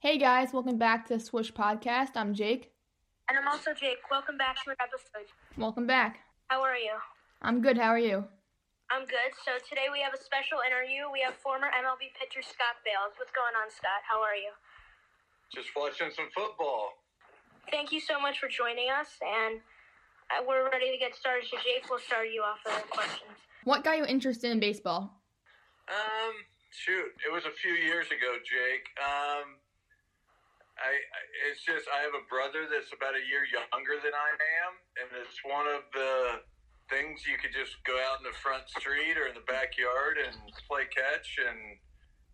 Hey guys, welcome back to the Swish Podcast. I'm Jake. And I'm also Jake. Welcome back to another episode. Welcome back. How are you? I'm good. How are you? I'm good. So today we have a special interview. We have former MLB pitcher Scott Bailes. What's going on, Scott? How are you? Just watching some football. Thank you so much for joining us, and uh, we're ready to get started. So Jake, we'll start you off with the questions. What got you interested in baseball? Um, shoot, it was a few years ago, Jake. Um, I, it's just I have a brother that's about a year younger than I am, and it's one of the things you could just go out in the front street or in the backyard and play catch and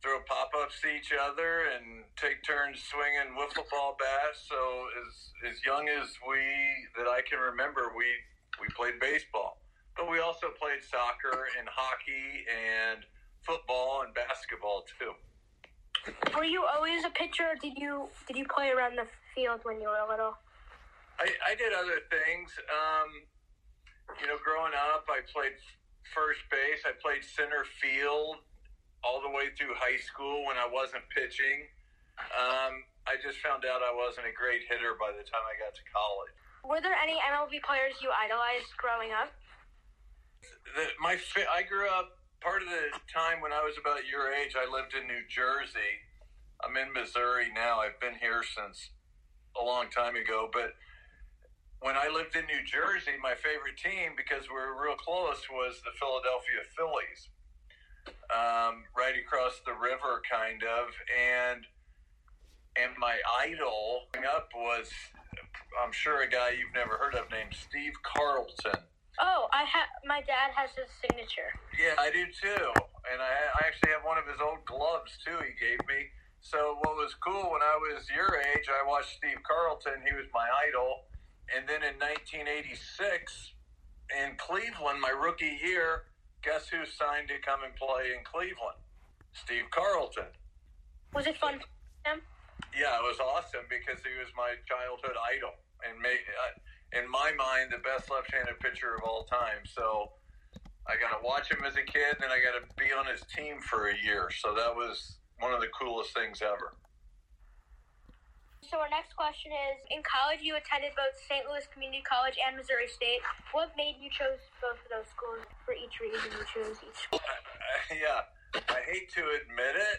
throw pop ups to each other and take turns swinging wiffle ball bats. So as as young as we that I can remember, we we played baseball, but we also played soccer and hockey and football and basketball too. Were you always a pitcher? Or did you did you play around the field when you were little? I, I did other things. Um, you know, growing up, I played first base. I played center field all the way through high school when I wasn't pitching. Um, I just found out I wasn't a great hitter by the time I got to college. Were there any MLB players you idolized growing up? The, my I grew up part of the time when I was about your age. I lived in New Jersey. I'm in Missouri now. I've been here since a long time ago, but when I lived in New Jersey, my favorite team because we were real close was the Philadelphia Phillies. Um, right across the river, kind of, and and my idol growing up was, I'm sure a guy you've never heard of named Steve Carlton. Oh, I have. my dad has his signature. Yeah, I do too. And I, I actually have one of his old gloves too. He gave me. So what was cool when I was your age, I watched Steve Carlton. He was my idol. And then in 1986, in Cleveland, my rookie year, guess who signed to come and play in Cleveland? Steve Carlton. Was it fun? for him? Yeah, it was awesome because he was my childhood idol and made, uh, in my mind, the best left-handed pitcher of all time. So I got to watch him as a kid, and I got to be on his team for a year. So that was one of the coolest things ever. So our next question is: In college, you attended both St. Louis Community College and Missouri State. What made you choose both of those schools? For each reason, you chose each. school? yeah, I hate to admit it,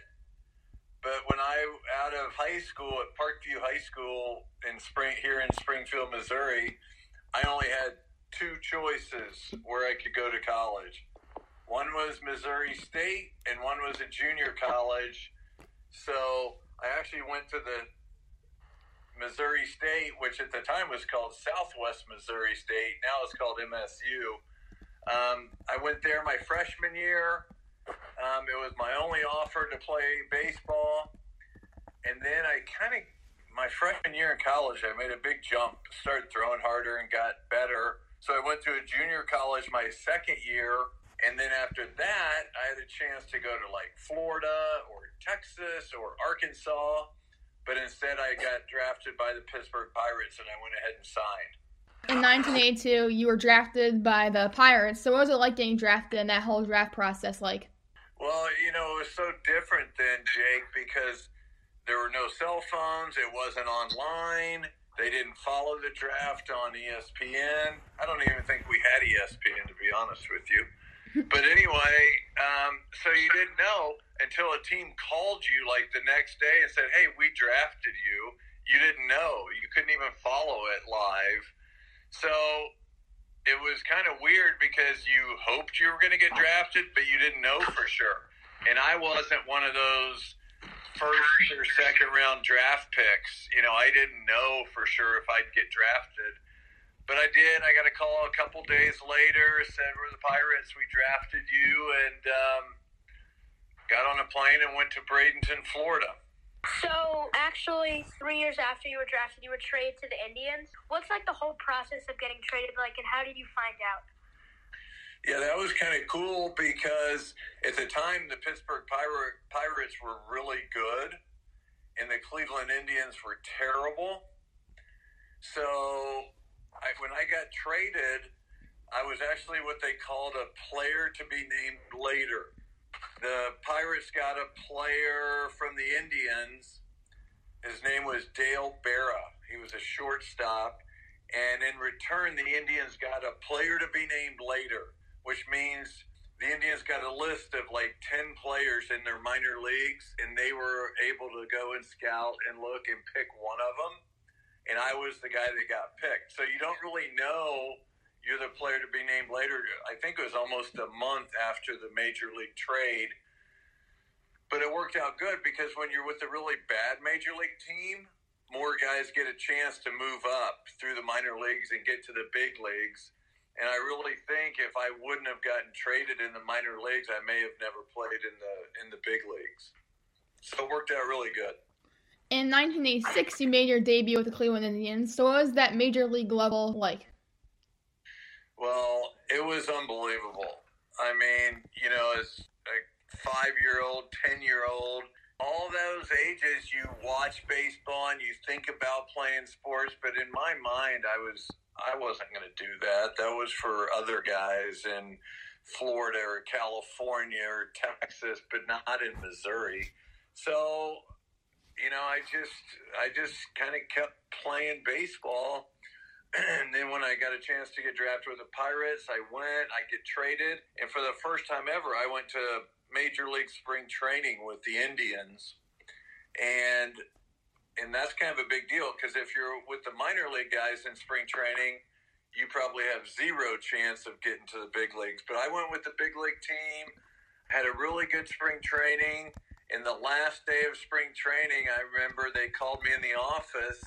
but when I out of high school at Parkview High School in spring here in Springfield, Missouri, I only had two choices where I could go to college. One was Missouri State, and one was a junior college. So I actually went to the Missouri State, which at the time was called Southwest Missouri State. Now it's called MSU. Um, I went there my freshman year. Um, it was my only offer to play baseball. And then I kind of, my freshman year in college, I made a big jump, started throwing harder and got better. So I went to a junior college my second year. And then after that, I had a chance to go to like Florida or Texas or Arkansas. But instead, I got drafted by the Pittsburgh Pirates and I went ahead and signed. In 1982, you were drafted by the Pirates. So what was it like getting drafted and that whole draft process like? Well, you know, it was so different than Jake, because there were no cell phones. It wasn't online. They didn't follow the draft on ESPN. I don't even think we had ESPN, to be honest with you. But anyway, um, so you didn't know until a team called you like the next day and said, hey, we drafted you. You didn't know. You couldn't even follow it live. So it was kind of weird because you hoped you were going to get drafted, but you didn't know for sure. And I wasn't one of those first or second round draft picks. You know, I didn't know for sure if I'd get drafted. But I did. I got a call a couple days later. Said we're the Pirates. We drafted you, and um, got on a plane and went to Bradenton, Florida. So actually, three years after you were drafted, you were traded to the Indians. What's like the whole process of getting traded like, and how did you find out? Yeah, that was kind of cool because at the time the Pittsburgh Pirate, Pirates were really good, and the Cleveland Indians were terrible. So I, when I got traded, I was actually what they called a player to be named later. The Pirates got a player from the Indians His name was Dale Berra. He was a shortstop. And in return, the Indians got a player to be named later, which means the Indians got a list of like 10 players in their minor leagues, and they were able to go and scout and look and pick one of them. And I was the guy that got picked. So you don't really know you're the player to be named later. I think it was almost a month after the major league trade. But it worked out good because when you're with a really bad major league team, more guys get a chance to move up through the minor leagues and get to the big leagues. And I really think if I wouldn't have gotten traded in the minor leagues, I may have never played in the in the big leagues. So it worked out really good. In 1986, you made your debut with the Cleveland Indians. So what was that major league level like? Well, it was unbelievable. I mean, you know, as a five year old, 10 year old, all those ages you watch baseball and you think about playing sports, but in my mind, I was I wasn't going to do that. That was for other guys in Florida or California or Texas, but not in Missouri. So, you know, I just I just kind of kept playing baseball. And then when I got a chance to get drafted with the Pirates, I went, I get traded, and for the first time ever, I went to major league spring training with the Indians, and and that's kind of a big deal because if you're with the minor league guys in spring training, you probably have zero chance of getting to the big leagues. But I went with the big league team, had a really good spring training. In the last day of spring training, I remember they called me in the office,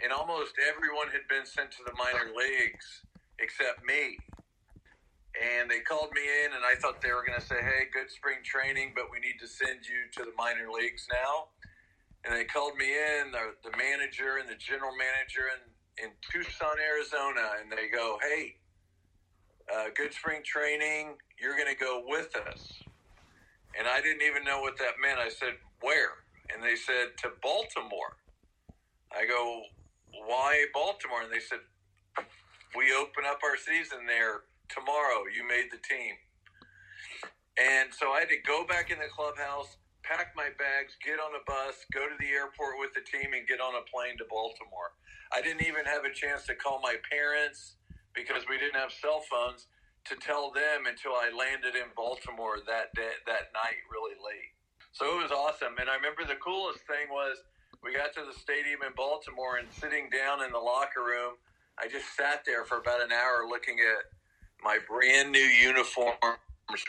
and almost everyone had been sent to the minor leagues except me. And they called me in, and I thought they were going to say, "Hey, good spring training, but we need to send you to the minor leagues now." And they called me in, the, the manager and the general manager in, in Tucson, Arizona, and they go, "Hey, uh, good spring training. You're going to go with us." And I didn't even know what that meant. I said, "Where?" And they said, "To Baltimore." I go, "Why Baltimore?" And they said, "We open up our season there." tomorrow you made the team. And so I had to go back in the clubhouse, pack my bags, get on a bus, go to the airport with the team, and get on a plane to Baltimore. I didn't even have a chance to call my parents because we didn't have cell phones to tell them until I landed in Baltimore that day, that night, really late. So it was awesome. And I remember the coolest thing was we got to the stadium in Baltimore and sitting down in the locker room, I just sat there for about an hour looking at my brand new uniforms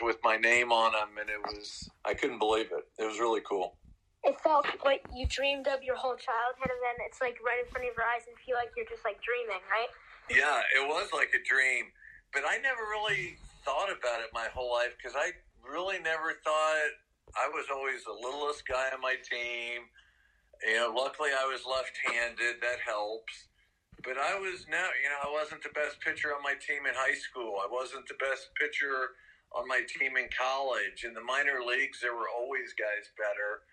with my name on them, and it was I couldn't believe it. It was really cool. It felt like you dreamed of your whole childhood, and then it's like right in front of your eyes, and feel like you're just like dreaming, right? Yeah, it was like a dream, but I never really thought about it my whole life because I really never thought I was always the littlest guy on my team. You know, luckily I was left-handed. That helps but I was now, you know, I wasn't the best pitcher on my team in high school. I wasn't the best pitcher on my team in college. In the minor leagues, there were always guys better.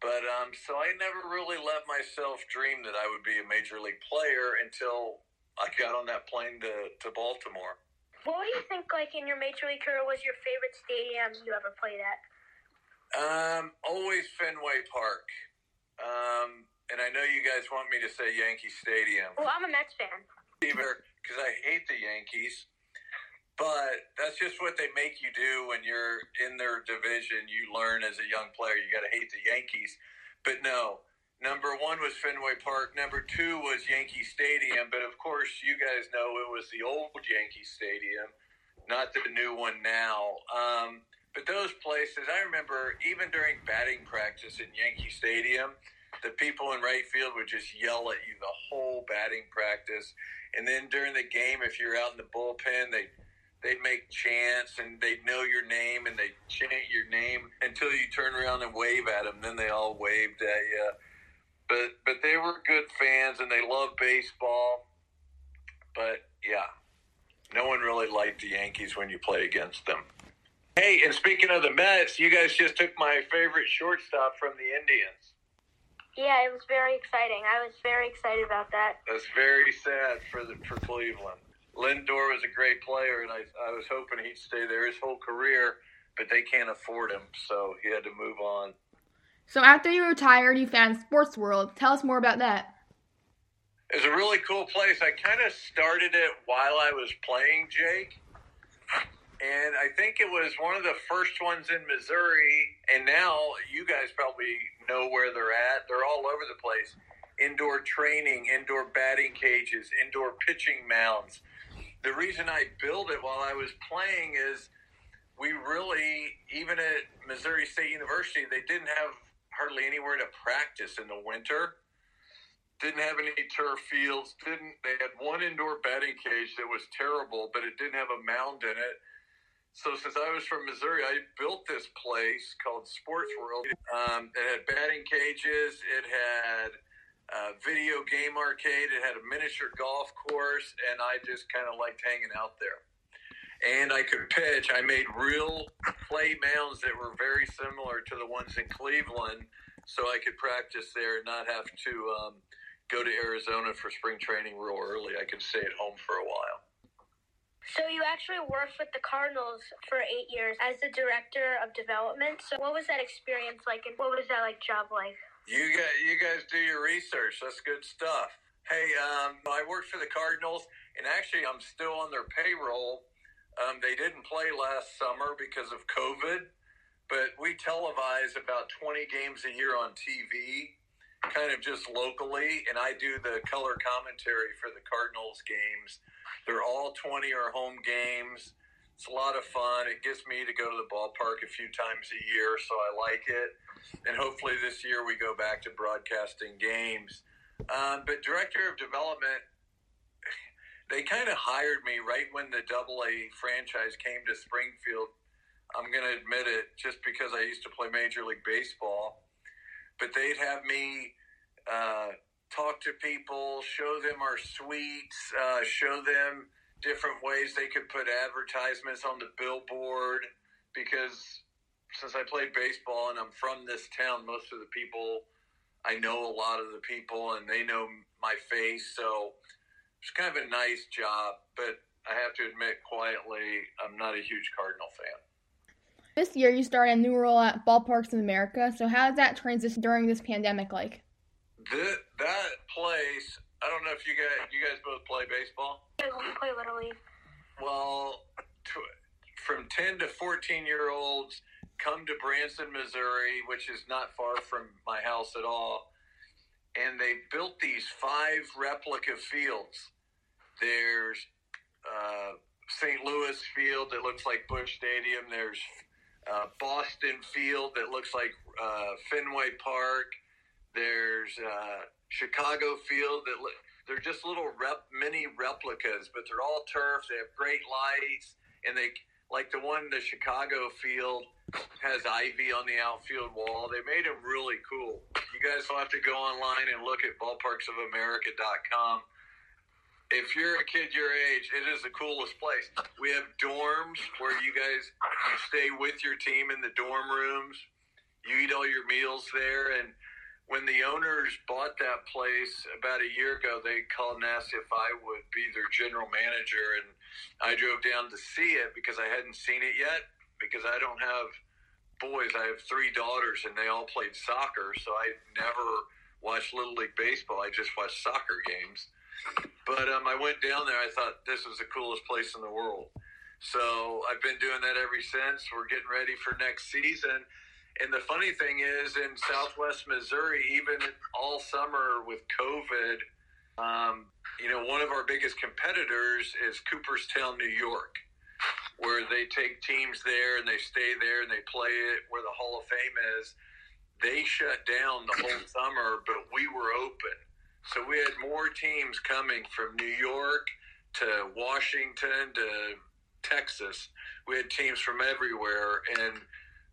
But um, so I never really let myself dream that I would be a major league player until I got on that plane to, to Baltimore. What do you think, like in your major league career, was your favorite stadium you ever played at? Um, always Fenway Park. Um, and I know you guys want me to say Yankee Stadium. Well, I'm a Mets fan. Because I hate the Yankees. But that's just what they make you do when you're in their division. You learn as a young player, you got to hate the Yankees. But no, number one was Fenway Park. Number two was Yankee Stadium. But of course, you guys know it was the old Yankee Stadium, not the new one now. Um, but those places, I remember even during batting practice in Yankee Stadium – the people in right field would just yell at you the whole batting practice. And then during the game, if you're out in the bullpen, they they'd make chants and they'd know your name and they'd chant your name until you turn around and wave at them. Then they all waved at you. But but they were good fans and they loved baseball. But yeah, no one really liked the Yankees when you play against them. Hey, and speaking of the Mets, you guys just took my favorite shortstop from the Indians. Yeah, it was very exciting. I was very excited about that. That's very sad for the for Cleveland. Lindor was a great player, and I I was hoping he'd stay there his whole career, but they can't afford him, so he had to move on. So after you retired, you found Sports World. Tell us more about that. It's a really cool place. I kind of started it while I was playing, Jake. And I think it was one of the first ones in Missouri. And now you guys probably know where they're at. They're all over the place indoor training, indoor batting cages, indoor pitching mounds. The reason I built it while I was playing is we really, even at Missouri State University, they didn't have hardly anywhere to practice in the winter didn't have any turf fields. Didn't they had one indoor batting cage that was terrible, but it didn't have a mound in it. So since I was from Missouri, I built this place called Sports World. Um, it had batting cages. It had a video game arcade. It had a miniature golf course, and I just kind of liked hanging out there. And I could pitch. I made real clay mounds that were very similar to the ones in Cleveland, so I could practice there and not have to um, go to Arizona for spring training real early. I could stay at home for a while. So you actually worked with the Cardinals for eight years as the director of development. So what was that experience like, and what was that like job like? You guys, you guys do your research. That's good stuff. Hey, um, I worked for the Cardinals, and actually, I'm still on their payroll. Um, they didn't play last summer because of COVID, but we televise about 20 games a year on TV kind of just locally, and I do the color commentary for the Cardinals games. They're all 20 or home games. It's a lot of fun. It gets me to go to the ballpark a few times a year, so I like it. And hopefully this year we go back to broadcasting games. Um, but director of development, they kind of hired me right when the Double A franchise came to Springfield. I'm going to admit it, just because I used to play Major League Baseball but they'd have me uh, talk to people, show them our suites, uh, show them different ways they could put advertisements on the billboard. Because since I played baseball and I'm from this town, most of the people I know a lot of the people and they know my face. So it's kind of a nice job, but I have to admit quietly, I'm not a huge Cardinal fan. This year, you started a new role at Ballparks of America. So, how does that transition during this pandemic like? The, that place, I don't know if you guys you guys both play baseball. Yeah, we play little league. Well, to, from ten to fourteen year olds come to Branson, Missouri, which is not far from my house at all, and they built these five replica fields. There's uh, St. Louis Field that looks like Busch Stadium. There's uh, Boston Field that looks like uh, Fenway Park. There's uh, Chicago Field that li- they're just little rep, mini replicas, but they're all turf. They have great lights, and they like the one the Chicago Field has ivy on the outfield wall. They made them really cool. You guys will have to go online and look at ballparksofamerica.com if you're a kid your age, it is the coolest place. We have dorms where you guys you stay with your team in the dorm rooms. You eat all your meals there, and when the owners bought that place about a year ago, they called and asked if I would be their general manager, and I drove down to see it because I hadn't seen it yet because I don't have boys. I have three daughters, and they all played soccer, so I never watched little league baseball. I just watched soccer games. But um, I went down there. I thought this was the coolest place in the world. So I've been doing that ever since. We're getting ready for next season. And the funny thing is, in Southwest Missouri, even all summer with COVID, um, you know, one of our biggest competitors is Cooperstown, New York, where they take teams there and they stay there and they play it where the Hall of Fame is. They shut down the whole summer, but we were open. So we had more teams coming from New York to Washington to Texas. We had teams from everywhere, and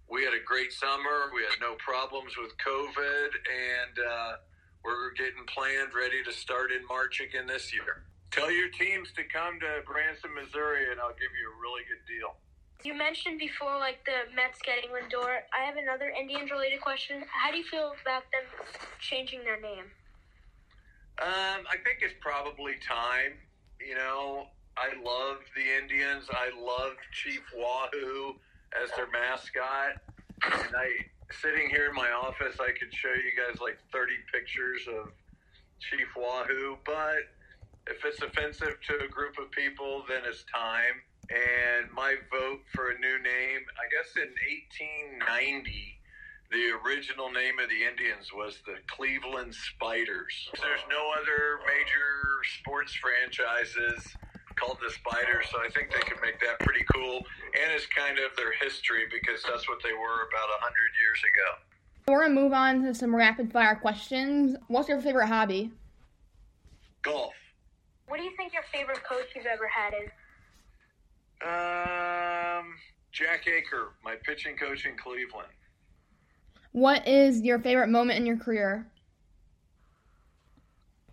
we had a great summer. We had no problems with COVID, and uh, we're getting planned, ready to start in March again this year. Tell your teams to come to Branson, Missouri, and I'll give you a really good deal. You mentioned before, like the Mets getting Lindor. I have another Indians-related question. How do you feel about them changing their name? Um, I think it's probably time. You know, I love the Indians. I love Chief Wahoo as their mascot, and I sitting here in my office, I could show you guys like 30 pictures of Chief Wahoo, but if it's offensive to a group of people, then it's time. And my vote for a new name, I guess in 1890, the original name of the Indians was the Cleveland Spiders. There's no other major sports franchises called the Spiders, so I think they could make that pretty cool. And it's kind of their history because that's what they were about 100 years ago. We're going to move on to some rapid fire questions. What's your favorite hobby? Golf. What do you think your favorite coach you've ever had is? Um, Jack Aker, my pitching coach in Cleveland. What is your favorite moment in your career?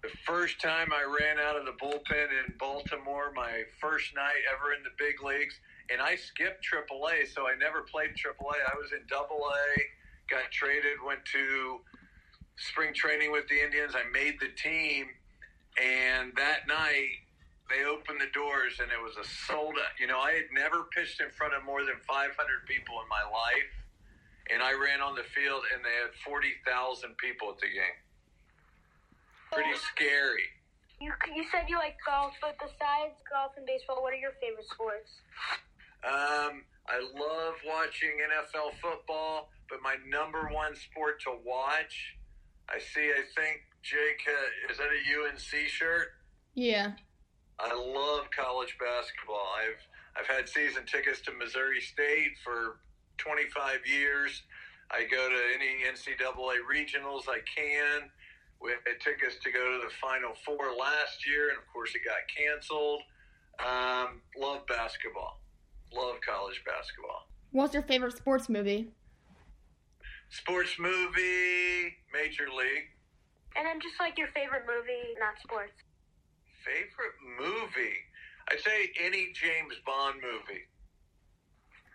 The first time I ran out of the bullpen in Baltimore, my first night ever in the big leagues, and I skipped AAA, so I never played AAA. I was in AA, got traded, went to spring training with the Indians. I made the team, and that night they opened the doors, and it was a sold out. You know, I had never pitched in front of more than 500 people in my life and I ran on the field, and they had forty thousand people at the game. Pretty scary. You you said you like golf, but besides golf and baseball, what are your favorite sports? Um, I love watching NFL football, but my number one sport to watch, I see. I think Jake uh, is that a UNC shirt? Yeah. I love college basketball. I've I've had season tickets to Missouri State for 25 years. I go to any NCAA regionals I can. It took us to go to the Final Four last year, and of course, it got canceled. Um, love basketball. Love college basketball. What's your favorite sports movie? Sports movie, Major League. And then just like your favorite movie, not sports. Favorite movie? I'd say any James Bond movie.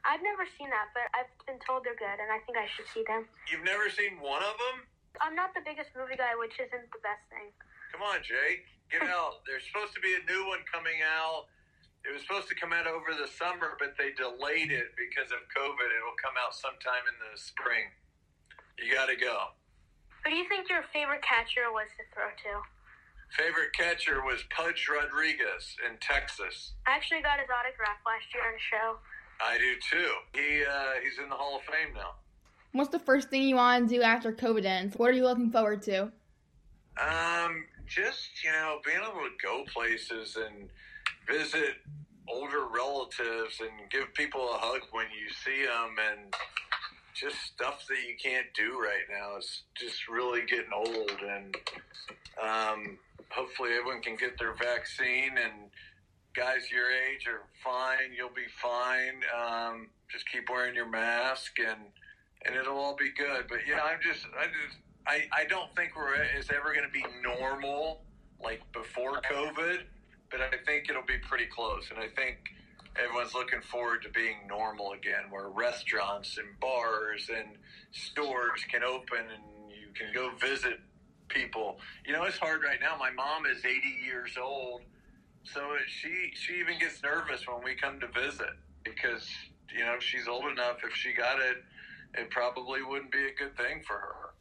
I've never seen that, but I've been told they're good, and I think I should see them. You've never seen one of them? I'm not the biggest movie guy, which isn't the best thing. Come on, Jake. Get out. There's supposed to be a new one coming out. It was supposed to come out over the summer, but they delayed it because of COVID. It'll come out sometime in the spring. You got to go. Who do you think your favorite catcher was to throw to? Favorite catcher was Pudge Rodriguez in Texas. I actually got his autograph last year on a show. I do too. He uh, he's in the Hall of Fame now. What's the first thing you want to do after COVID ends? What are you looking forward to? Um, just you know, being able to go places and visit older relatives and give people a hug when you see them, and just stuff that you can't do right now. It's just really getting old, and um, hopefully everyone can get their vaccine and guys your age are fine. You'll be fine. Um, just keep wearing your mask, and and it'll all be good. But yeah, I'm just, I just, I, I don't think we're it's ever going to be normal like before COVID, but I think it'll be pretty close. And I think everyone's looking forward to being normal again, where restaurants and bars and stores can open and you can go visit people. You know, it's hard right now. My mom is 80 years old so she she even gets nervous when we come to visit because you know she's old enough. If she got it, it probably wouldn't be a good thing for her.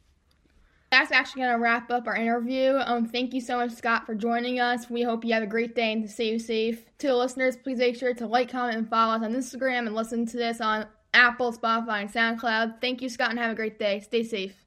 That's actually going to wrap up our interview. Um, thank you so much, Scott, for joining us. We hope you have a great day and to stay safe. To the listeners, please make sure to like, comment, and follow us on Instagram and listen to this on Apple, Spotify, and SoundCloud. Thank you, Scott, and have a great day. Stay safe.